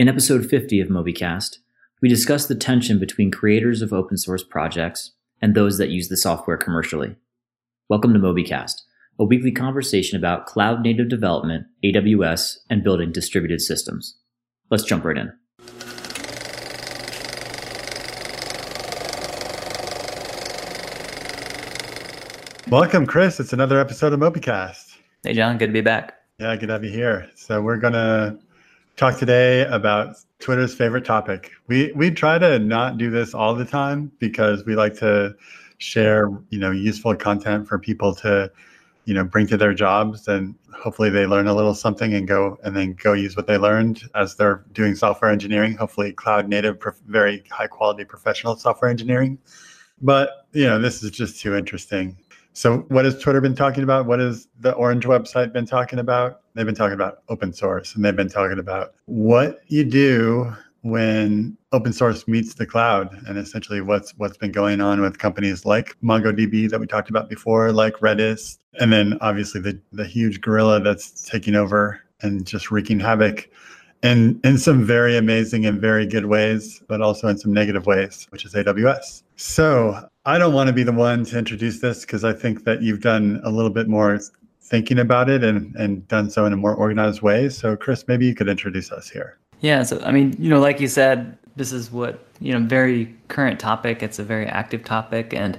In episode 50 of MobyCast, we discuss the tension between creators of open source projects and those that use the software commercially. Welcome to MobyCast, a weekly conversation about cloud native development, AWS, and building distributed systems. Let's jump right in. Welcome, Chris. It's another episode of MobyCast. Hey, John. Good to be back. Yeah, good to have you here. So we're gonna talk today about Twitter's favorite topic. We we try to not do this all the time because we like to share, you know, useful content for people to, you know, bring to their jobs and hopefully they learn a little something and go and then go use what they learned as they're doing software engineering, hopefully cloud native, very high quality professional software engineering. But, you know, this is just too interesting so, what has Twitter been talking about? What has the Orange website been talking about? They've been talking about open source and they've been talking about what you do when open source meets the cloud and essentially what's what's been going on with companies like MongoDB that we talked about before, like Redis, and then obviously the the huge gorilla that's taking over and just wreaking havoc in in some very amazing and very good ways, but also in some negative ways, which is AWS. So I don't want to be the one to introduce this because I think that you've done a little bit more thinking about it and, and done so in a more organized way. So, Chris, maybe you could introduce us here. Yeah. So, I mean, you know, like you said, this is what, you know, very current topic. It's a very active topic and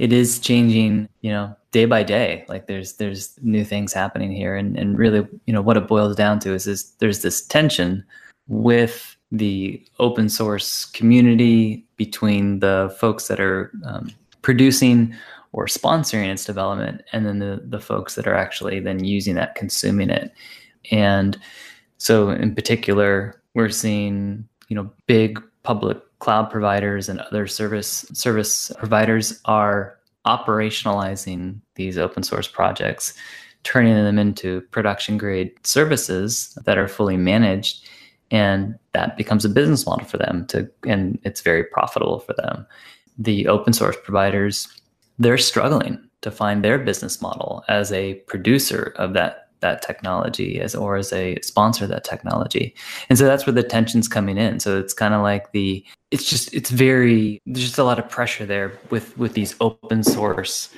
it is changing, you know, day by day. Like there's, there's new things happening here. And, and really, you know, what it boils down to is, is there's this tension with the open source community, between the folks that are um, producing or sponsoring its development, and then the, the folks that are actually then using that, consuming it. And so, in particular, we're seeing you know big public cloud providers and other service service providers are operationalizing these open source projects, turning them into production grade services that are fully managed and that becomes a business model for them to and it's very profitable for them. The open source providers they're struggling to find their business model as a producer of that that technology as or as a sponsor of that technology. And so that's where the tension's coming in. So it's kind of like the it's just it's very there's just a lot of pressure there with with these open source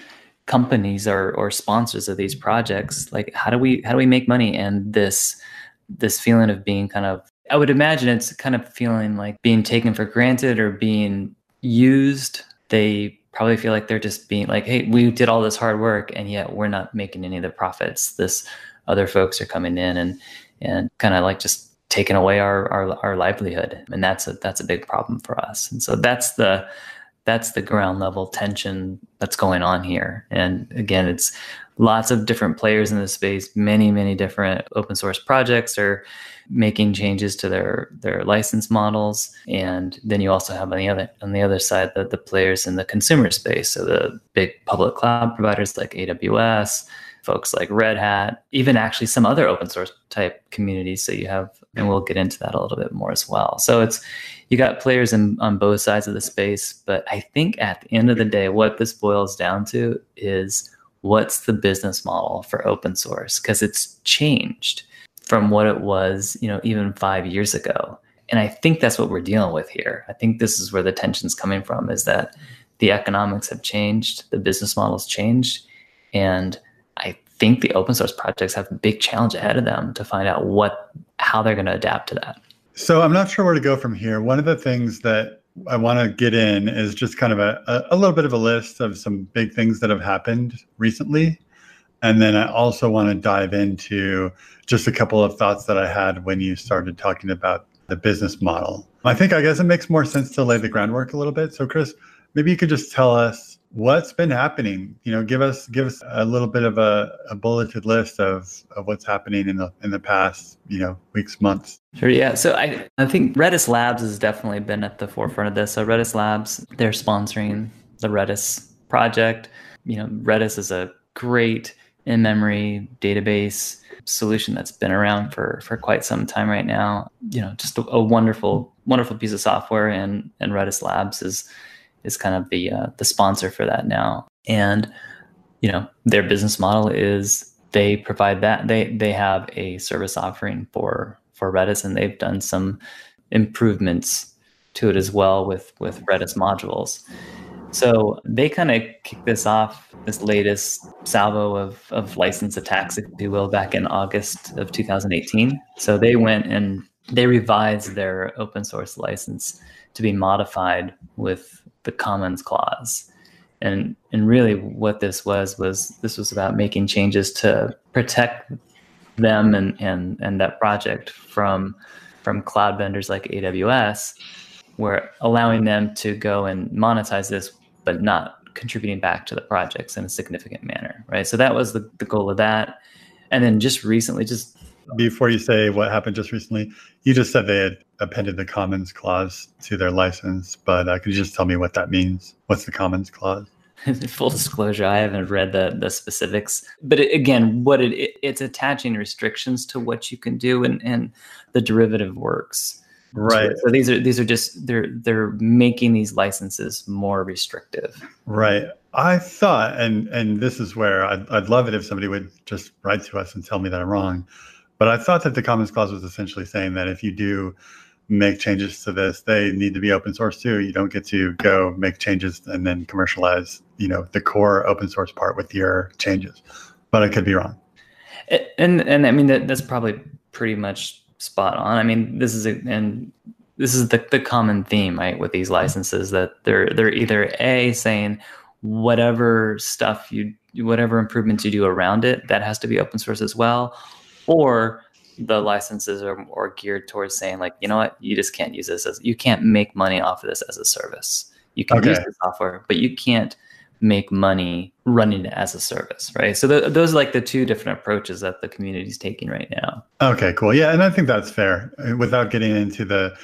companies or or sponsors of these projects. Like how do we how do we make money? And this this feeling of being kind of I would imagine it's kind of feeling like being taken for granted or being used. They probably feel like they're just being like, hey, we did all this hard work and yet we're not making any of the profits. This other folks are coming in and and kind of like just taking away our, our our livelihood. And that's a that's a big problem for us. And so that's the that's the ground level tension that's going on here. And again, it's lots of different players in the space, many, many different open source projects are making changes to their their license models. And then you also have on the other on the other side the, the players in the consumer space. So the big public cloud providers like AWS, folks like Red Hat, even actually some other open source type communities. So you have, and we'll get into that a little bit more as well. So it's you got players in, on both sides of the space, but I think at the end of the day, what this boils down to is what's the business model for open source because it's changed from what it was you know even five years ago. And i think that's what we're dealing with here. I think this is where the tension's coming from is that the economics have changed the business models changed and i think the open source projects have a big challenge ahead of them to find out what how they're going to adapt to that. So i'm not sure where to go from here. One of the things that I want to get in is just kind of a, a, little bit of a list of some big things that have happened recently. And then I also want to dive into just a couple of thoughts that I had when you started talking about the business model. I think, I guess it makes more sense to lay the groundwork a little bit. So, Chris, maybe you could just tell us what's been happening. You know give us give us a little bit of a, a bulleted list of of what's happening in the in the past you know weeks months. Sure yeah. So i i think redis labs has definitely been at the forefront of this. So redis labs they're sponsoring the redis project. You know redis is a great in-memory database solution that's been around for for quite some time right now you know just a, a wonderful wonderful piece of software and and redis labs is is kind of the uh, the sponsor for that now. And you know, their business model is they provide that they they have a service offering for for Redis, and they've done some improvements to it as well with with Redis modules. So they kind of kicked this off, this latest salvo of, of license attacks, if you will, back in August of 2018. So they went and they revised their open source license to be modified with the commons clause. And and really what this was was this was about making changes to protect them and and and that project from from cloud vendors like AWS where allowing them to go and monetize this but not contributing back to the projects in a significant manner, right? So that was the, the goal of that. And then just recently, just before you say what happened just recently, you just said they had appended the commons clause to their license, but uh, could you just tell me what that means? What's the commons clause? Full disclosure, I haven't read the the specifics, but it, again, what it, it, it's attaching restrictions to what you can do, and and the derivative works. Right. So, these are these are just they're they're making these licenses more restrictive. Right. I thought, and and this is where I'd, I'd love it if somebody would just write to us and tell me that I'm wrong. But I thought that the Commons Clause was essentially saying that if you do make changes to this, they need to be open source too. You don't get to go make changes and then commercialize, you know, the core open source part with your changes. But I could be wrong. And and I mean that that's probably pretty much spot on. I mean, this is a, and this is the, the common theme, right, with these licenses that they're they're either a saying whatever stuff you whatever improvements you do around it that has to be open source as well, or the licenses are more geared towards saying like you know what you just can't use this as you can't make money off of this as a service. You can okay. use the software, but you can't make money running it as a service, right? So the, those are like the two different approaches that the community is taking right now. Okay, cool. Yeah, and I think that's fair. Uh, without getting into the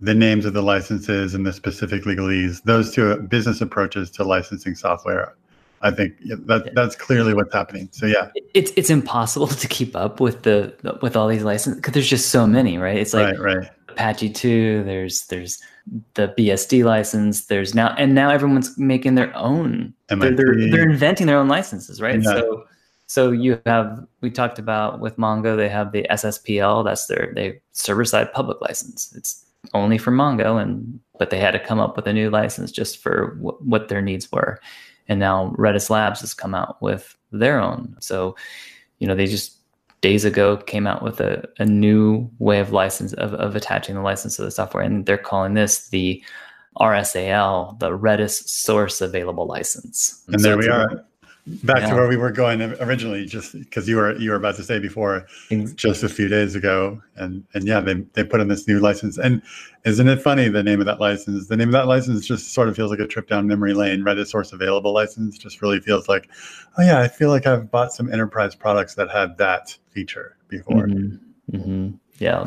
the names of the licenses and the specific legalese, those two business approaches to licensing software, I think that that's clearly what's happening. So yeah, it's it's impossible to keep up with the with all these licenses because there's just so many, right? It's like right, right. Apache two. There's there's the BSD license. There's now and now everyone's making their own. They're, they're, they're inventing their own licenses, right? Yeah. So so you have we talked about with Mongo. They have the SSPL. That's their they server side public license. It's only for Mongo, and but they had to come up with a new license just for w- what their needs were. And now Redis Labs has come out with their own. So you know they just days ago came out with a, a new way of license of, of attaching the license to the software. And they're calling this the rsal the redis source available license. And, and so there we are back yeah. to where we were going originally just because you were you were about to say before just a few days ago and and yeah they, they put in this new license and isn't it funny the name of that license the name of that license just sort of feels like a trip down memory lane redis source available license just really feels like oh yeah i feel like i've bought some enterprise products that had that feature before mm-hmm. Mm-hmm. yeah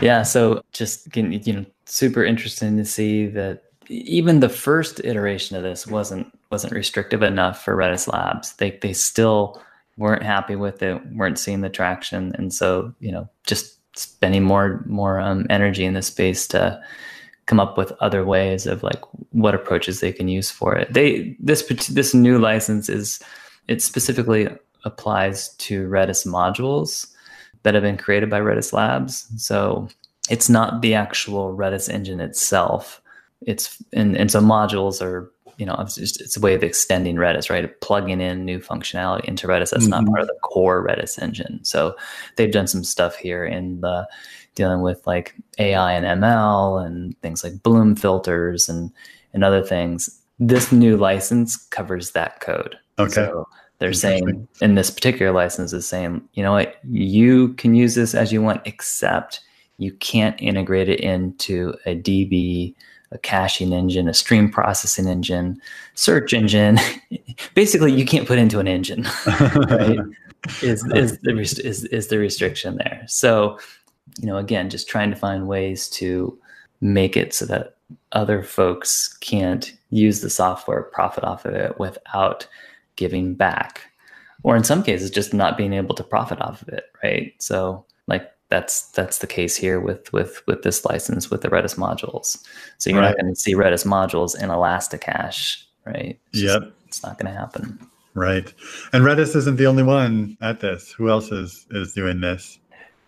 yeah so just getting you know super interesting to see that even the first iteration of this wasn't wasn't restrictive enough for Redis Labs. They they still weren't happy with it, weren't seeing the traction, and so you know just spending more more um, energy in this space to come up with other ways of like what approaches they can use for it. They this this new license is it specifically applies to Redis modules that have been created by Redis Labs. So it's not the actual Redis engine itself it's and, and so modules are you know it's just it's a way of extending redis right? Plugging in new functionality into redis that's mm-hmm. not part of the core redis engine. So they've done some stuff here in the dealing with like ai and ml and things like bloom filters and and other things. This new license covers that code. Okay. So they're saying in this particular license is saying you know what? You can use this as you want except you can't integrate it into a db a caching engine, a stream processing engine, search engine. Basically, you can't put into an engine. Right? is is the is is the restriction there? So, you know, again, just trying to find ways to make it so that other folks can't use the software, profit off of it without giving back, or in some cases, just not being able to profit off of it. Right. So, that's that's the case here with with with this license with the Redis modules. So you're right. not going to see Redis modules in Elasticache, right? It's yep, just, it's not going to happen. Right, and Redis isn't the only one at this. Who else is is doing this?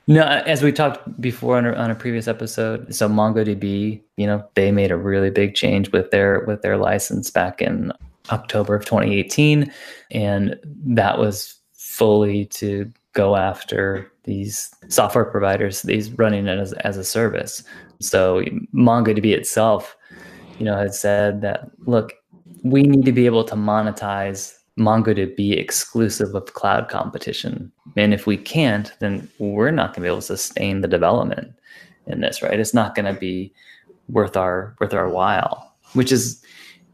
No, as we talked before on a, on a previous episode, so MongoDB, you know, they made a really big change with their with their license back in October of 2018, and that was fully to go after these software providers, these running it as, as a service. So MongoDB itself, you know, had said that look, we need to be able to monetize MongoDB exclusive of cloud competition. And if we can't, then we're not going to be able to sustain the development in this, right? It's not going to be worth our worth our while, which is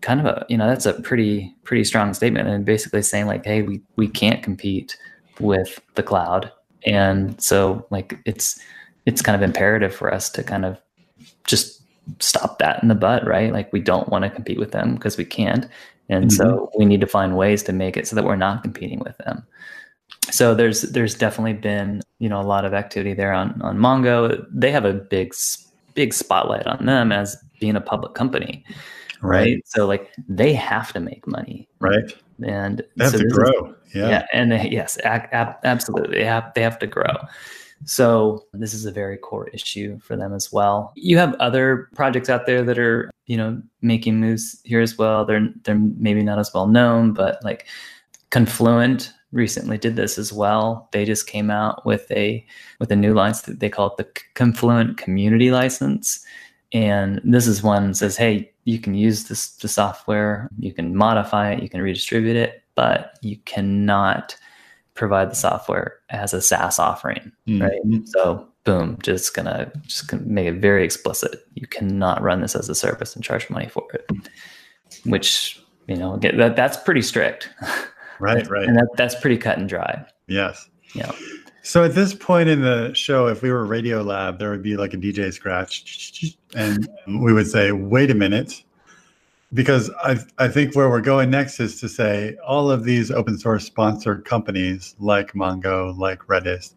kind of a you know that's a pretty pretty strong statement and basically saying like, hey, we we can't compete with the cloud, and so like it's it's kind of imperative for us to kind of just stop that in the butt, right? Like we don't want to compete with them because we can't. And mm-hmm. so we need to find ways to make it so that we're not competing with them. So there's there's definitely been, you know, a lot of activity there on on Mongo. They have a big big spotlight on them as being a public company. Right. right? So like they have to make money. Right. And they have so to grow. Is, yeah. Yeah. And they, yes, absolutely. They have they have to grow. So this is a very core issue for them as well. You have other projects out there that are, you know, making moves here as well. They're they're maybe not as well known, but like Confluent recently did this as well. They just came out with a with a new license that they call it the Confluent Community License. And this is one that says, hey, you can use this the software, you can modify it, you can redistribute it, but you cannot provide the software as a SaaS offering, mm-hmm. right? So boom, just gonna just gonna make it very explicit. You cannot run this as a service and charge money for it. Which, you know, that that's pretty strict. Right, right. And that, that's pretty cut and dry. Yes. Yeah. So at this point in the show, if we were Radiolab, there would be like a DJ scratch, and we would say, "Wait a minute," because I, I think where we're going next is to say all of these open source sponsored companies like Mongo, like Redis,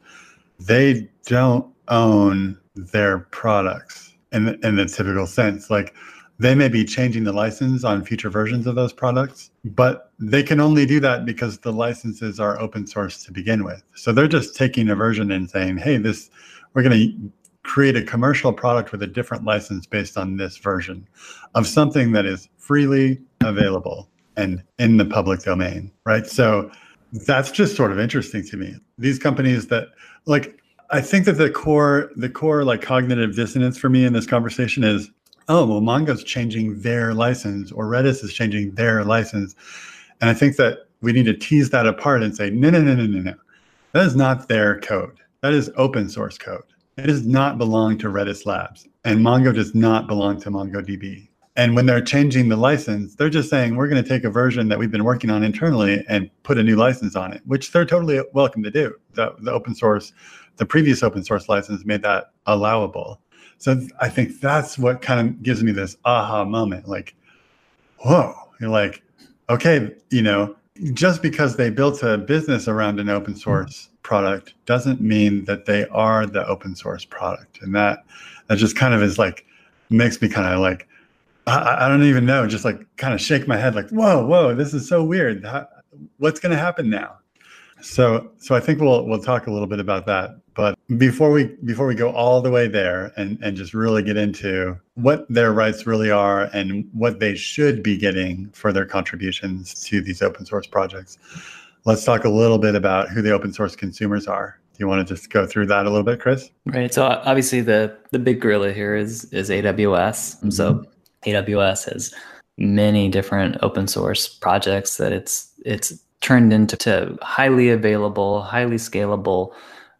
they don't own their products in, in the typical sense. Like they may be changing the license on future versions of those products, but they can only do that because the licenses are open source to begin with. So they're just taking a version and saying, hey, this, we're going to create a commercial product with a different license based on this version of something that is freely available and in the public domain, right? So that's just sort of interesting to me. These companies that like I think that the core the core like cognitive dissonance for me in this conversation is oh well Mongo's changing their license or Redis is changing their license. And I think that we need to tease that apart and say no no no no no no. That is not their code. That is open source code. It does not belong to Redis Labs, and Mongo does not belong to MongoDB. And when they're changing the license, they're just saying, we're going to take a version that we've been working on internally and put a new license on it, which they're totally welcome to do. The, the open source, the previous open source license made that allowable. So I think that's what kind of gives me this aha moment like, whoa, you're like, okay, you know, just because they built a business around an open hmm. source product doesn't mean that they are the open source product. And that that just kind of is like makes me kind of like I, I, don't even know just like kind of shake my head like whoa whoa this is so weird. How, what's going to happen now? So so i think we'll we'll talk a little bit about that but before we before we go all the way there and and just really get into what their rights really are and what they should be getting for their contributions to these open source projects let's talk a little bit about who the open source consumers are. Do you want to just go through that a little bit chris? Right so obviously the the big gorilla here is is aws mm-hmm. so aws has many different open source projects that it's it's turned into highly available highly scalable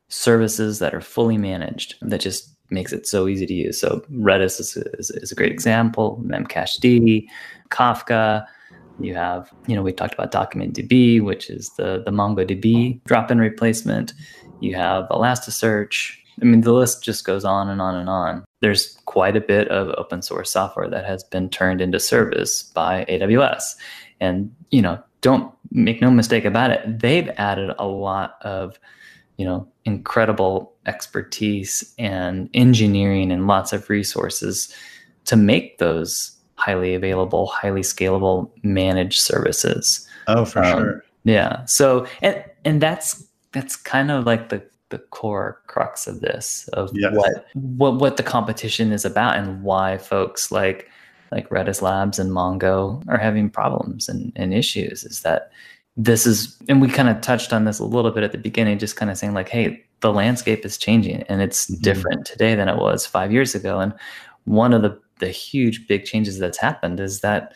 services that are fully managed that just makes it so easy to use. So Redis is, is, a great example, Memcached, Kafka. You have, you know, we talked about DocumentDB, which is the, the MongoDB drop-in replacement. You have Elasticsearch. I mean, the list just goes on and on and on. There's quite a bit of open source software that has been turned into service by AWS. And, you know, don't make no mistake about it, they've added a lot of you know incredible expertise and engineering and lots of resources to make those highly available highly scalable managed services. Oh for um, sure. yeah. So and and that's that's kind of like the the core crux of this of Yes. what what what the competition is about and why folks like like Redis Labs and Mongo are having problems and, and issues is that this is and we kind of touched on this a little bit at the beginning, just kind of saying like, hey, the landscape is changing and it's Mhm. different today than it was five years ago. And one of the the huge big changes that's happened is that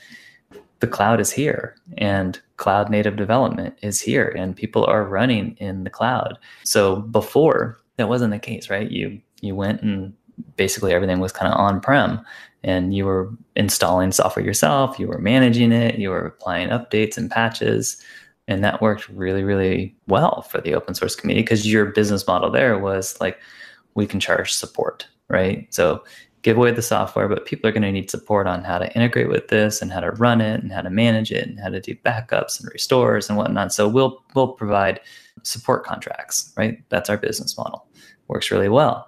the cloud is here and cloud native development is here and people are running in the cloud. So before that wasn't the case, right? You you went and basically everything was kind of on-prem and you were installing software yourself, you were managing it, you were applying updates and patches and that worked really really well for the open source community because your business model there was like we can charge support, right? So give away the software, but people are going to need support on how to integrate with this and how to run it and how to manage it and how to do backups and restores and whatnot. So we'll we'll provide support contracts, right? That's our business model. Works really well.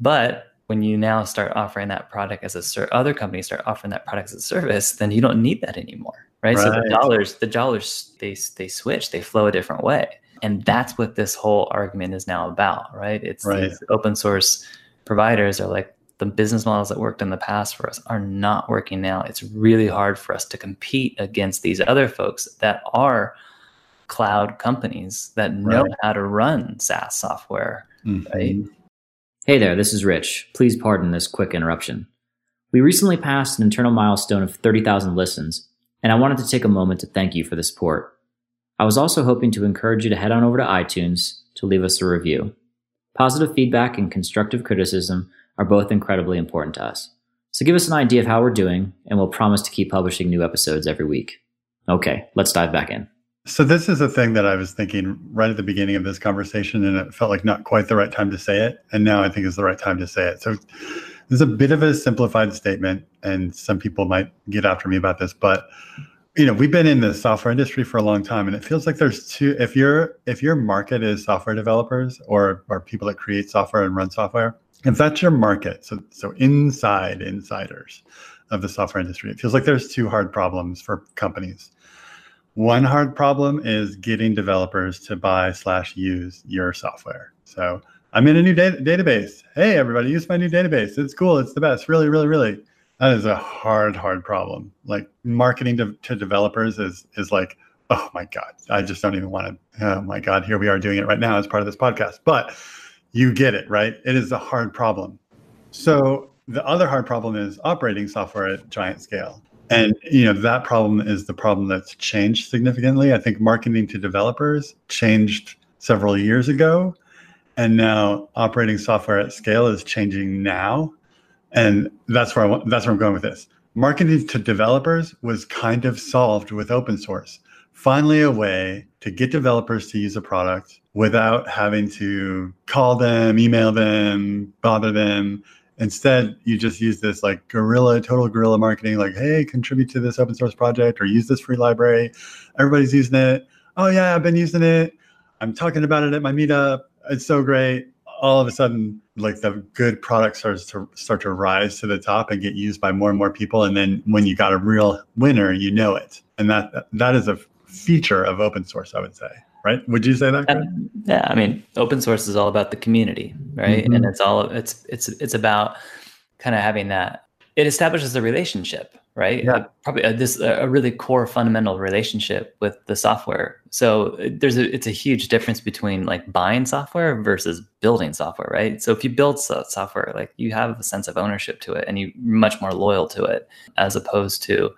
But when you now start offering that product as a ser- other companies start offering that product as a service, then you don't need that anymore, right? So the dollars, the dollars, they they switch, they flow a different way, and that's what this whole argument is now about, right? It's Right. these open source providers are like the business models that worked in the past for us are not working now. It's really hard for us to compete against these other folks that are cloud companies that know Right. how to run SaaS software. Mhm. Right. Hey there, this is Rich. Please pardon this quick interruption. We recently passed an internal milestone of 30,000 listens, and I wanted to take a moment to thank you for the support. I was also hoping to encourage you to head on over to iTunes to leave us a review. Positive feedback and constructive criticism are both incredibly important to us. So give us an idea of how we're doing, and we'll promise to keep publishing new episodes every week. Okay, let's dive back in. So this is a thing that I was thinking right at the beginning of this conversation, and it felt like not quite the right time to say it, and now I think is the right time to say it. So this is a bit of a simplified statement, and some people might get after me about this, but you know, we've been in the software industry for a long time, and it feels like there's two. If your if your market is software developers or or people that create software and run software, if that's your market, so so inside insiders of the software industry, it feels like there's two hard problems for companies. One hard problem is getting developers to buy slash use your software. So I'm in a new da- database. Hey, everybody, use my new database. It's cool. It's the best. Really, really, really. That is a hard, hard problem. Like marketing to, to developers is is like, oh my god, I just don't even want to. Oh my god, here we are doing it right now as part of this podcast. But you get it, right? It is a hard problem. So the other hard problem is operating software at giant scale. And you know that problem is the problem that's changed significantly. I think marketing to developers changed several years ago, and now operating software at scale is changing now. And that's where I want, that's where I'm going with this. Marketing to developers was kind of solved with open source. Finally, a way to get developers to use a product without having to call them, email them, bother them, Instead, you just use this like guerrilla, total guerrilla marketing, like, hey, contribute to this open source project or use this free library. Everybody's using it. Oh, yeah, I've been using it. I'm talking about it at my meetup. It's so great. All of a sudden, like the good product starts to start to rise to the top and get used by more and more people. And then when you got a real winner, you know it. And that that is a feature of open source, I would say. Right? Would you say that? Um, yeah, I mean, open source is all about the community, right? Mhm. And it's all it's it's it's about kind of having that. It establishes a relationship, right? Yeah. Probably uh, this uh, a really core fundamental relationship with the software. So uh, there's a it's a huge difference between like buying software versus building software, right? So if you build so- software, like you have a sense of ownership to it, and you're much more loyal to it, as opposed to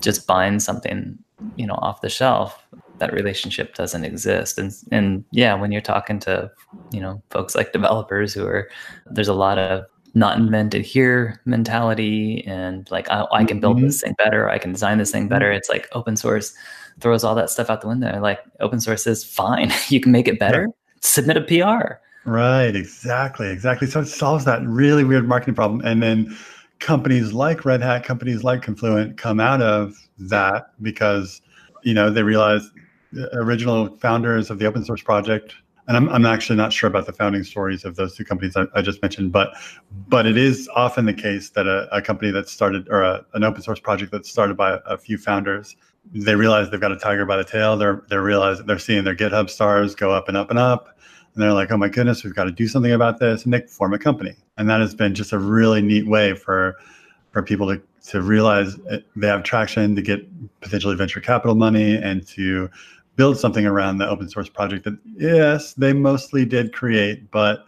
just buying something, you know, off the shelf that relationship doesn't exist and and yeah when you're talking to you know folks like developers who are there's a lot of not invented here mentality and like i, I can build Mhm. this thing better i can design this thing better. It's like open source throws all that stuff out the window. Like open source is fine. You can make it better. Submit a pr Right, exactly, exactly. So it solves that really weird marketing problem. And then companies like Red Hat, companies like Confluent come out of that because, you know, they realize the original founders of the open source project, and I'm, I'm actually not sure about the founding stories of those two companies I, I just mentioned, but but it is often the case that a, a company that started or a, an open source project that's started by a, few founders, they realize they've got a tiger by the tail. They're they're realizing they're seeing their GitHub stars go up and up and up and they're like, oh my goodness, we've got to do something about this, and they form a company. And that has been just a really neat way for for people to to realize eh, they have traction to get potentially venture capital money and to build something around the open source project that yes they mostly did create but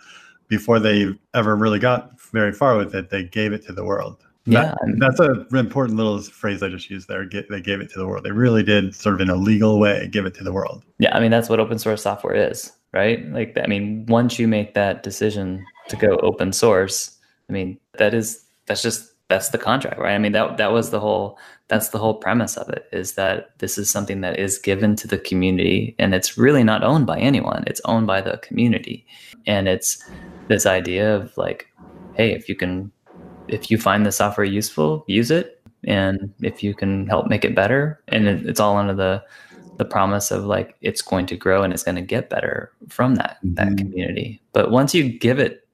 before they ever really got very far with it they gave it to the world. Yeah. That, that's a important little phrase i just used there Get, they gave it to the world. They really did sort of in a legal way give it to the world. Yeah i mean that's what open source software is right? Like i mean once you make that decision to go open source i mean that is that's just that's the contract, right? I mean, that that was the whole that's the whole premise of it is that this is something that is given to the community and it's really not owned by anyone. It's owned by the community. And it's this idea of like, hey, if you can if you find the software useful, use it. And if you can help make it better, and it, it's all under the the promise of like it's going to grow and it's going to get better from that mm-hmm. that community. But once you give it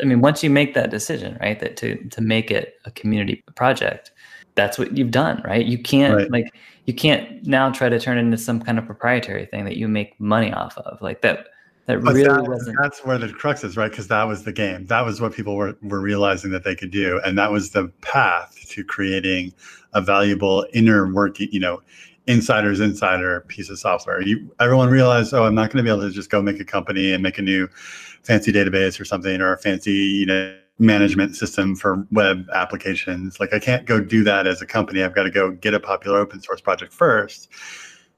I mean, once you make that decision, right, that to to make it a community project, that's what you've done, right? You can't right. like you can't now try to turn it into some kind of proprietary thing that you make money off of. Like that that but really that, wasn't that's where the crux is, right? Because that was the game. That was what people were were realizing that they could do. And that was the path to creating a valuable inner working, you know, insider's insider piece of software. You everyone realized, oh, I'm not going to be able to just go make a company and make a new fancy database or something or a fancy you know management system for web applications. Like I can't go do that as a company. I've got to go get a popular open source project first,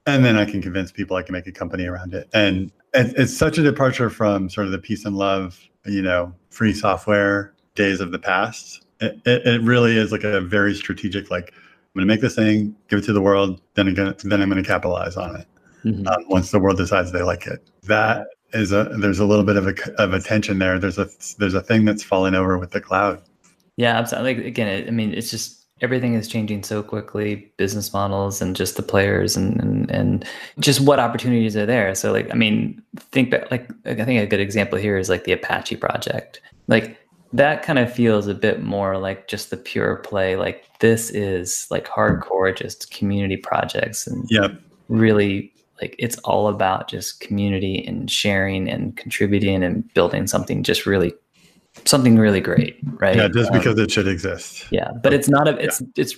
and then I can convince people I can make a company around it. And it's such a departure from sort of the peace and love, you know, free software days of the past. It, it, it really is like a very strategic, like I'm going to make this thing, give it to the world, then I'm going to, then I'm going to capitalize on it. Mm-hmm. Um, once the world decides they like it, that is a there's a little bit of a of a tension there. There's a there's a thing that's falling over with the cloud. Yeah, absolutely. Like, again, it, I mean, it's just everything is changing so quickly. Business models and just the players and and and just what opportunities are there. So like, I mean, think back. Like, I think a good example here is like the Apache project. Like that kind of feels a bit more like just the pure play. Like this is like hardcore, just community projects and yeah, really like it's all about just community and sharing and contributing and building something just really something really great right yeah just um, because it should exist yeah but it's not a it's yeah. it's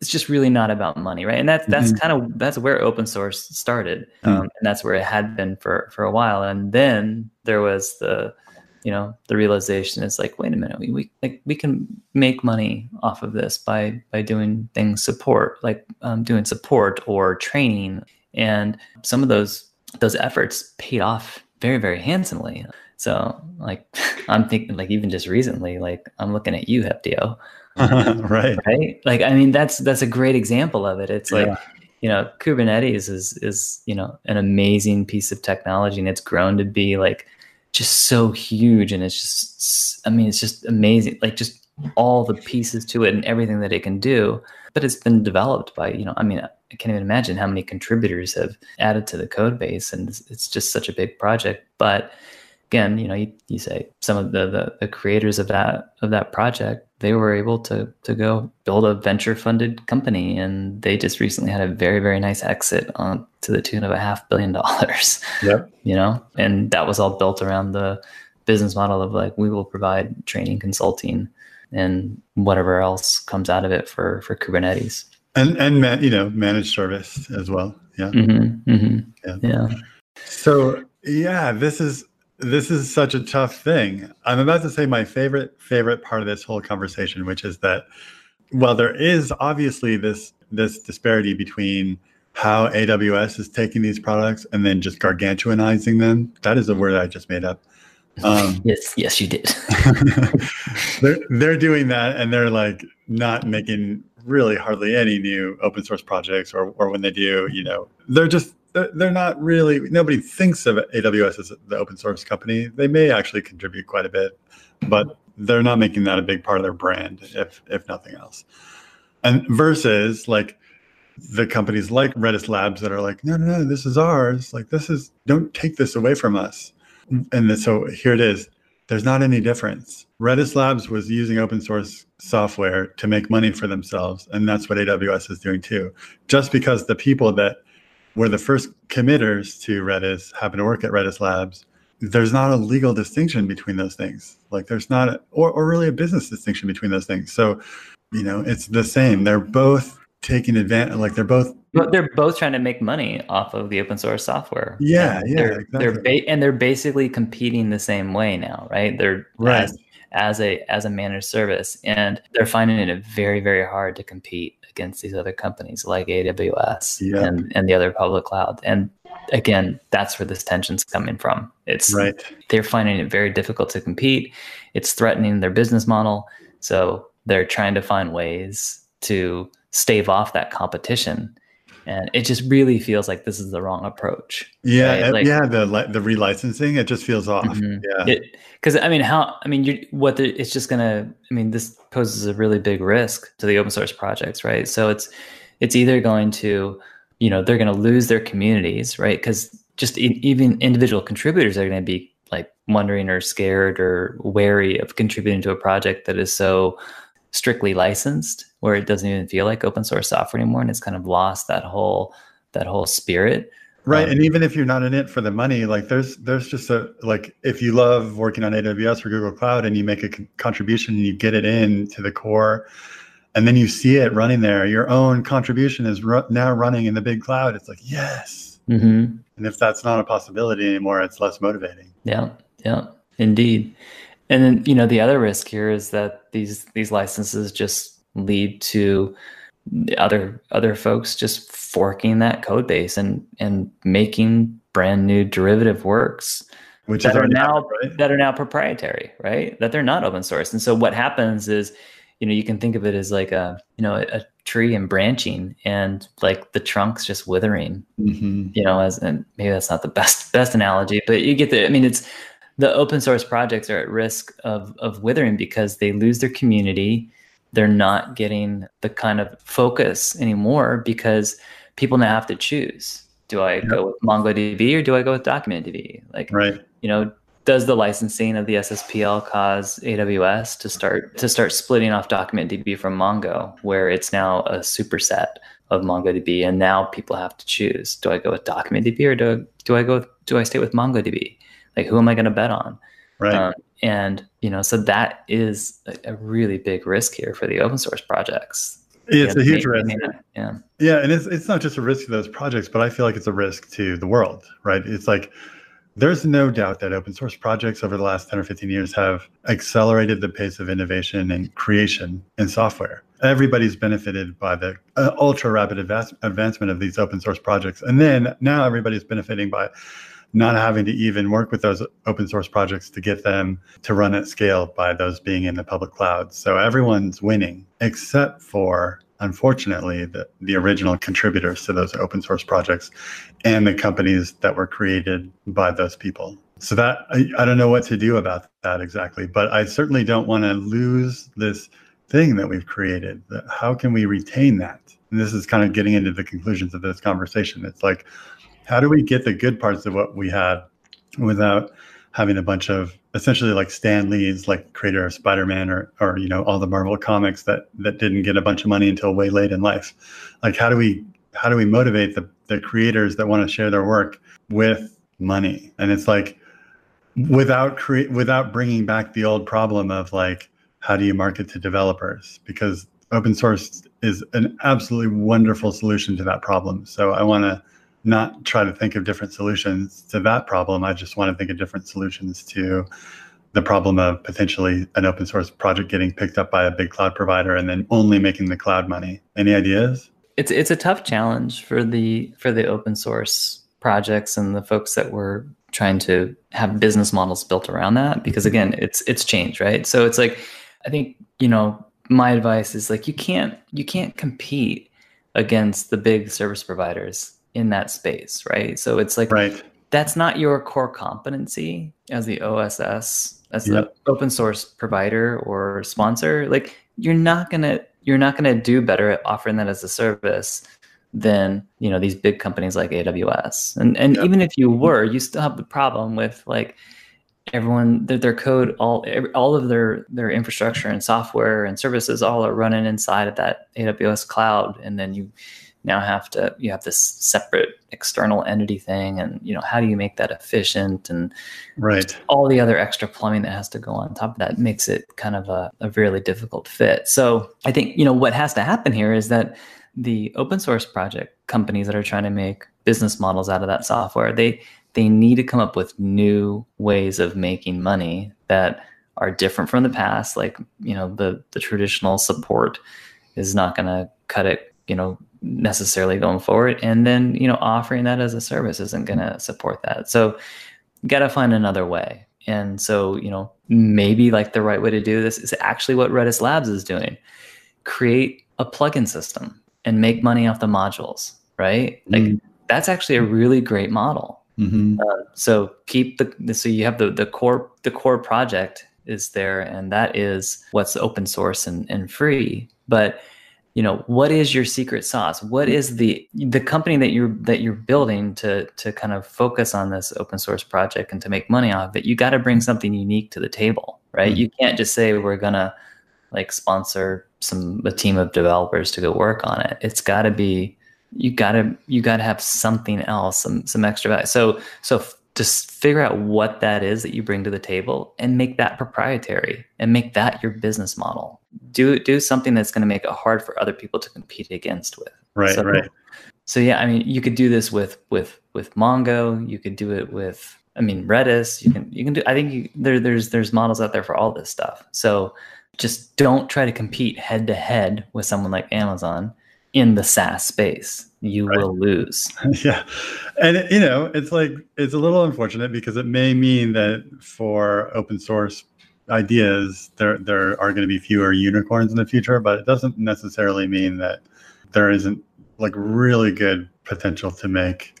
it's just really not about money right and that's that's mm-hmm. kind of that's where open source started mm-hmm. um, and that's where it had been for for a while and then there was the you know the realization is like wait a minute we, we like we can make money off of this by by doing things support like um, doing support or training and some of those those efforts paid off very very handsomely. So like i'm thinking like even just recently like i'm looking at you heptio. Right. Right? Like i mean that's that's a great example of it. It's like yeah. you know kubernetes is is you know an amazing piece of technology and it's grown to be like just so huge and it's just i mean it's just amazing like just all the pieces to it and everything that it can do. But it's been developed by you know i mean I can't even imagine how many contributors have added to the code base, and it's just such a big project. But again, you know, you, you say some of the, the, the creators of that of that project, they were able to to go build a venture funded company, and they just recently had a very very nice exit on to the tune of a half billion dollars. Yep. You know, and that was all built around the business model of like we will provide training consulting and whatever else comes out of it for for Kubernetes and and man, you know managed service as well. Yeah. Mm-hmm, mm-hmm. yeah. Yeah. So yeah this is this is such a tough thing. I'm about to say my favorite favorite part of this whole conversation which is that well there is obviously this this disparity between how aws is taking these products and then just gargantuanizing them. That is a word i just made up. Um, yes yes you did. They're, they're doing that and they're like not making really hardly any new open source projects, or or when they do, you know, they're just they're, they're not really nobody thinks of AWS as the open source company. They may actually contribute quite a bit, but they're not making that a big part of their brand, if if nothing else. And versus like the companies like Redis Labs that are like, no, no, no, this is ours. Like this is don't take this away from us. And so here it is there's not any difference. Redis Labs was using open source software to make money for themselves, and that's what AWS is doing too. Just because the people that were the first committers to Redis happen to work at Redis Labs there's not a legal distinction between those things. Like there's not, a, or, or really a business distinction between those things. So, you know, it's the same. They're both taking advantage, like they're both. But they're both trying to make money off of the open source software. Yeah, And yeah, They're, exactly. they're ba- and they're basically competing the same way now, right? They're Right. as, as a as a managed service, and they're finding it very very hard to compete against these other companies like AWS Yeah. and and the other public cloud. And again, that's where this tension's coming from. It's Right. they're finding it very difficult to compete. It's threatening their business model. So they're trying to find ways to stave off that competition. And it just really feels like this is the wrong approach. Yeah, Right, like- yeah. The the relicensing, it just feels off. Mhm. Yeah, Because I mean, how? I mean, you what? The, it's just gonna. I mean, this poses a really big risk to the open source projects, right? So it's it's either going to, you know, they're going to lose their communities, right? Because just e- even individual contributors are going to be like wondering or scared or wary of contributing to a project that is so strictly licensed, where it doesn't even feel like open source software anymore, and it's kind of lost that whole that whole spirit. right. Um, and even if you're not in it for the money, like there's there's just a like if you love working on AWS or Google Cloud and you make a con- contribution and you get it in to the core, and then you see it running there, your own contribution is ru- now running in the big cloud. It's like yes. Mm-hmm. And if that's not a possibility anymore, it's less motivating. Yeah, yeah, indeed. And then you know the other risk here is that these these licenses just lead to the other other folks just forking that code base and and making brand new derivative works Which that are now happened, right? that are now proprietary, right? That they're not open source. And so what happens is, you know, you can think of it as like a you know a, tree and branching, and like the trunks just withering Mhm. you know as and maybe that's not the best best analogy but you get the i mean it's the open source projects are at risk of of withering because they lose their community. They're not getting the kind of focus anymore because people now have to choose. Do i go with mongodb or do i go with documentdb? Like Right. you know does the licensing of the sspl cause aws to start to start splitting off documentdb from mongo where it's now a superset of mongodb and now people have to choose. Do i go with documentdb or do, do i go with, do i stay with mongodb like who am i going to bet on Right. um, and you know so that is a, a really big risk here for the open source projects it's a huge they- risk. they not- yeah Yeah, and it's it's not just a risk to those projects, but I feel like it's a risk to the world, right? It's like there's no doubt that open source projects over the last 10 or 15 years have accelerated the pace of innovation and creation in software. Everybody's benefited by the uh, ultra rapid advance- advancement of these open source projects. And then now everybody's benefiting by not having to even work with those open source projects to get them to run at scale by those being in the public cloud. So everyone's winning except for unfortunately the, the original contributors to those open source projects and the companies that were created by those people. So that I, I don't know what to do about that exactly, but I certainly don't want to lose this thing that we've created. How can we retain that? And this is kind of getting into the conclusions of this conversation. It's like, how do we get the good parts of what we had without having a bunch of essentially like Stan Lee's like creator of Spider-Man or or you know all the Marvel comics that that didn't get a bunch of money until way late in life. Like how do we how do we motivate the the creators that want to share their work with money? And it's like without create without bringing back the old problem of like how do you market to developers because open source is an absolutely wonderful solution to that problem. So I want to not try to think of different solutions to that problem. I just want to think of different solutions to the problem of potentially an open source project getting picked up by a big cloud provider and then only making the cloud money. Any ideas? it's it's a tough challenge for the for the open source projects and the folks that were trying to have business models built around that because again it's it's changed right so it's like i think you know my advice is like you can't you can't compete against the big service providers in that space right so it's like Right. that's not your core competency as the OSS, as Yep. the open source provider or sponsor. Like you're not gonna you're not gonna do better at offering that as a service than you know these big companies like AWS. And and Yep. even if you were, you still have the problem with like everyone their, their code all all of their their infrastructure and software and services all are running inside of that AWS cloud and then you now have to you have this separate external entity thing and you know how do you make that efficient and right. all the other extra plumbing that has to go on top of that makes it kind of a, a really difficult fit. So i think you know what has to happen here is that the open source project companies that are trying to make business models out of that software they they need to come up with new ways of making money that are different from the past. Like you know the the traditional support is not going to cut it you know necessarily going forward. And then you know offering that as a service isn't going to support that. So got to find another way. And so you know maybe like the right way to do this is actually what redis labs is doing. Create a plugin system and make money off the modules right? Like mm-hmm. that's actually a really great model. Mm-hmm. uh, so keep the so you have the the core the core project is there and that is what's open source and, and free. But you know what is your secret sauce? What is the the company that you're that you're building to to kind of focus on this open source project and to make money off of it? You got to bring something unique to the table right? Mm-hmm. you can't just say we're gonna like sponsor some a team of developers to go work on it. It's got to be you got to you got to have something else some some extra value. So so just figure out what that is that you bring to the table and make that proprietary and make that your business model. Do do something that's going to make it hard for other people to compete against with. Right so, right. So yeah i mean you could do this with with with mongo. You could do it with i mean redis. You can you can do i think you, there there's there's models out there for all this stuff. So just don't try to compete head to head with someone like amazon in the SaaS space. You right. will lose. yeah. And, you know, it's like, it's a little unfortunate because it may mean that for open source ideas, there, there are going to be fewer unicorns in the future, but it doesn't necessarily mean that there isn't like really good potential to make,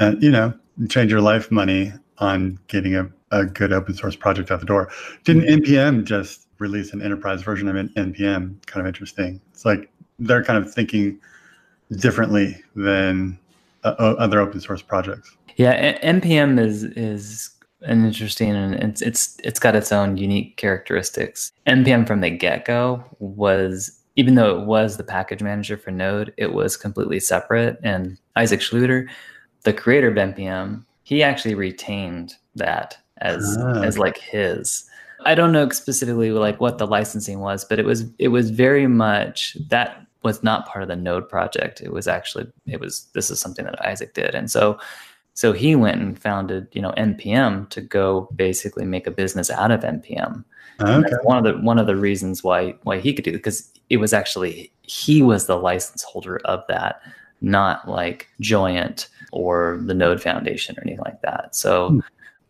and, you know, change your life money on getting a, a good open source project out the door. Didn't mm-hmm. NPM just release an enterprise version of NPM? Kind of interesting. It's like they're kind of thinking differently than uh, other open source projects. Yeah, npm is is an interesting and it's it's it's got its own unique characteristics. npm from the get go was even though it was the package manager for Node, it was completely separate. And Isaac Schlueter, the creator of npm, he actually retained that as ah. as like his. I don't know specifically like what the licensing was, but it was it was very much that was not part of the Node project. It was actually it was this is something that Isaac did, and so so he went and founded you know npm to go basically make a business out of npm. Okay. one of the one of the reasons why why he could do it because it was actually he was the license holder of that, not like Joyent or the Node Foundation or anything like that. So. Hmm.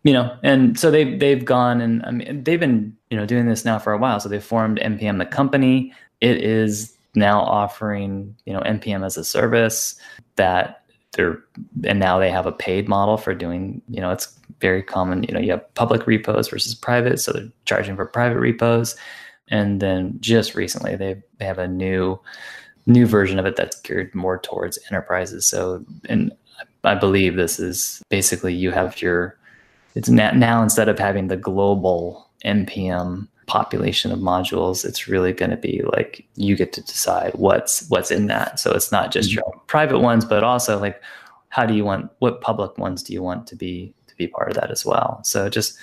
You know, and so they've they've gone and I mean they've been you know doing this now for a while. So they formed npm the company. It is now offering you know npm as a service that they're and now they have a paid model for doing you know it's very common you know you have public repos versus private so they're charging for private repos and then just recently they they have a new new version of it that's geared more towards enterprises so and i believe this is basically you have your it's now, now instead of having the global npm population of modules it's really going to be like you get to decide what's what's in that. So it's not just mm-hmm. your private ones but also like how do you want what public ones do you want to be to be part of that as well? So just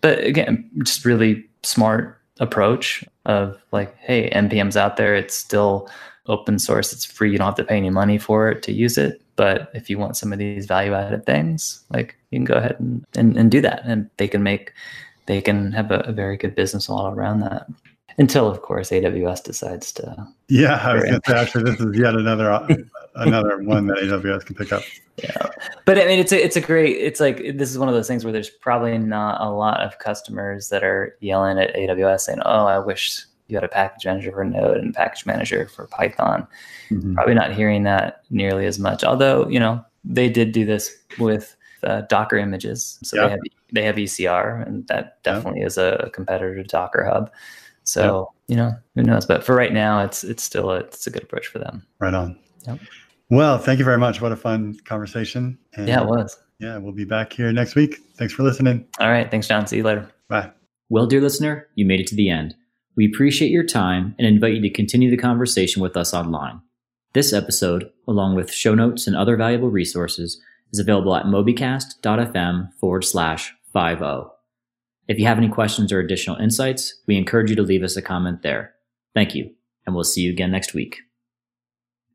but again just really smart approach of like hey npm's out there it's still open source it's free you don't have to pay any money for it to use it but if you want some of these value added things like you can go ahead and, and, and do that. And they can make they can have a, a, very good business model around that. Until of course aws decides to yeah i was going to say actually this is yet another uh, another one that aws can pick up. Yeah. But i mean it's a, it's a great it's like this is one of those things where there's probably not a lot of customers that are yelling at aws saying oh i wish you had a package manager for node and package manager for python mm-hmm. probably not hearing that nearly as much although you know they did do this with uh, Docker images. So they have they have ECR, and that definitely is a competitor to Docker Hub. So you know who knows, but for right now, it's it's still a, it's a good approach for them. Right on. Yep. Well, thank you very much. What a fun conversation. And yeah, it was. Yeah, we'll be back here next week. Thanks for listening. All right. Thanks, John. See you later. Bye. Well, dear listener, you made it to the end. We appreciate your time and invite you to continue the conversation with us online. This episode, along with show notes and other valuable resources, is available at mobycast.fm forward slash 50. If you have any questions or additional insights, we encourage you to leave us a comment there. Thank you, and we'll see you again next week.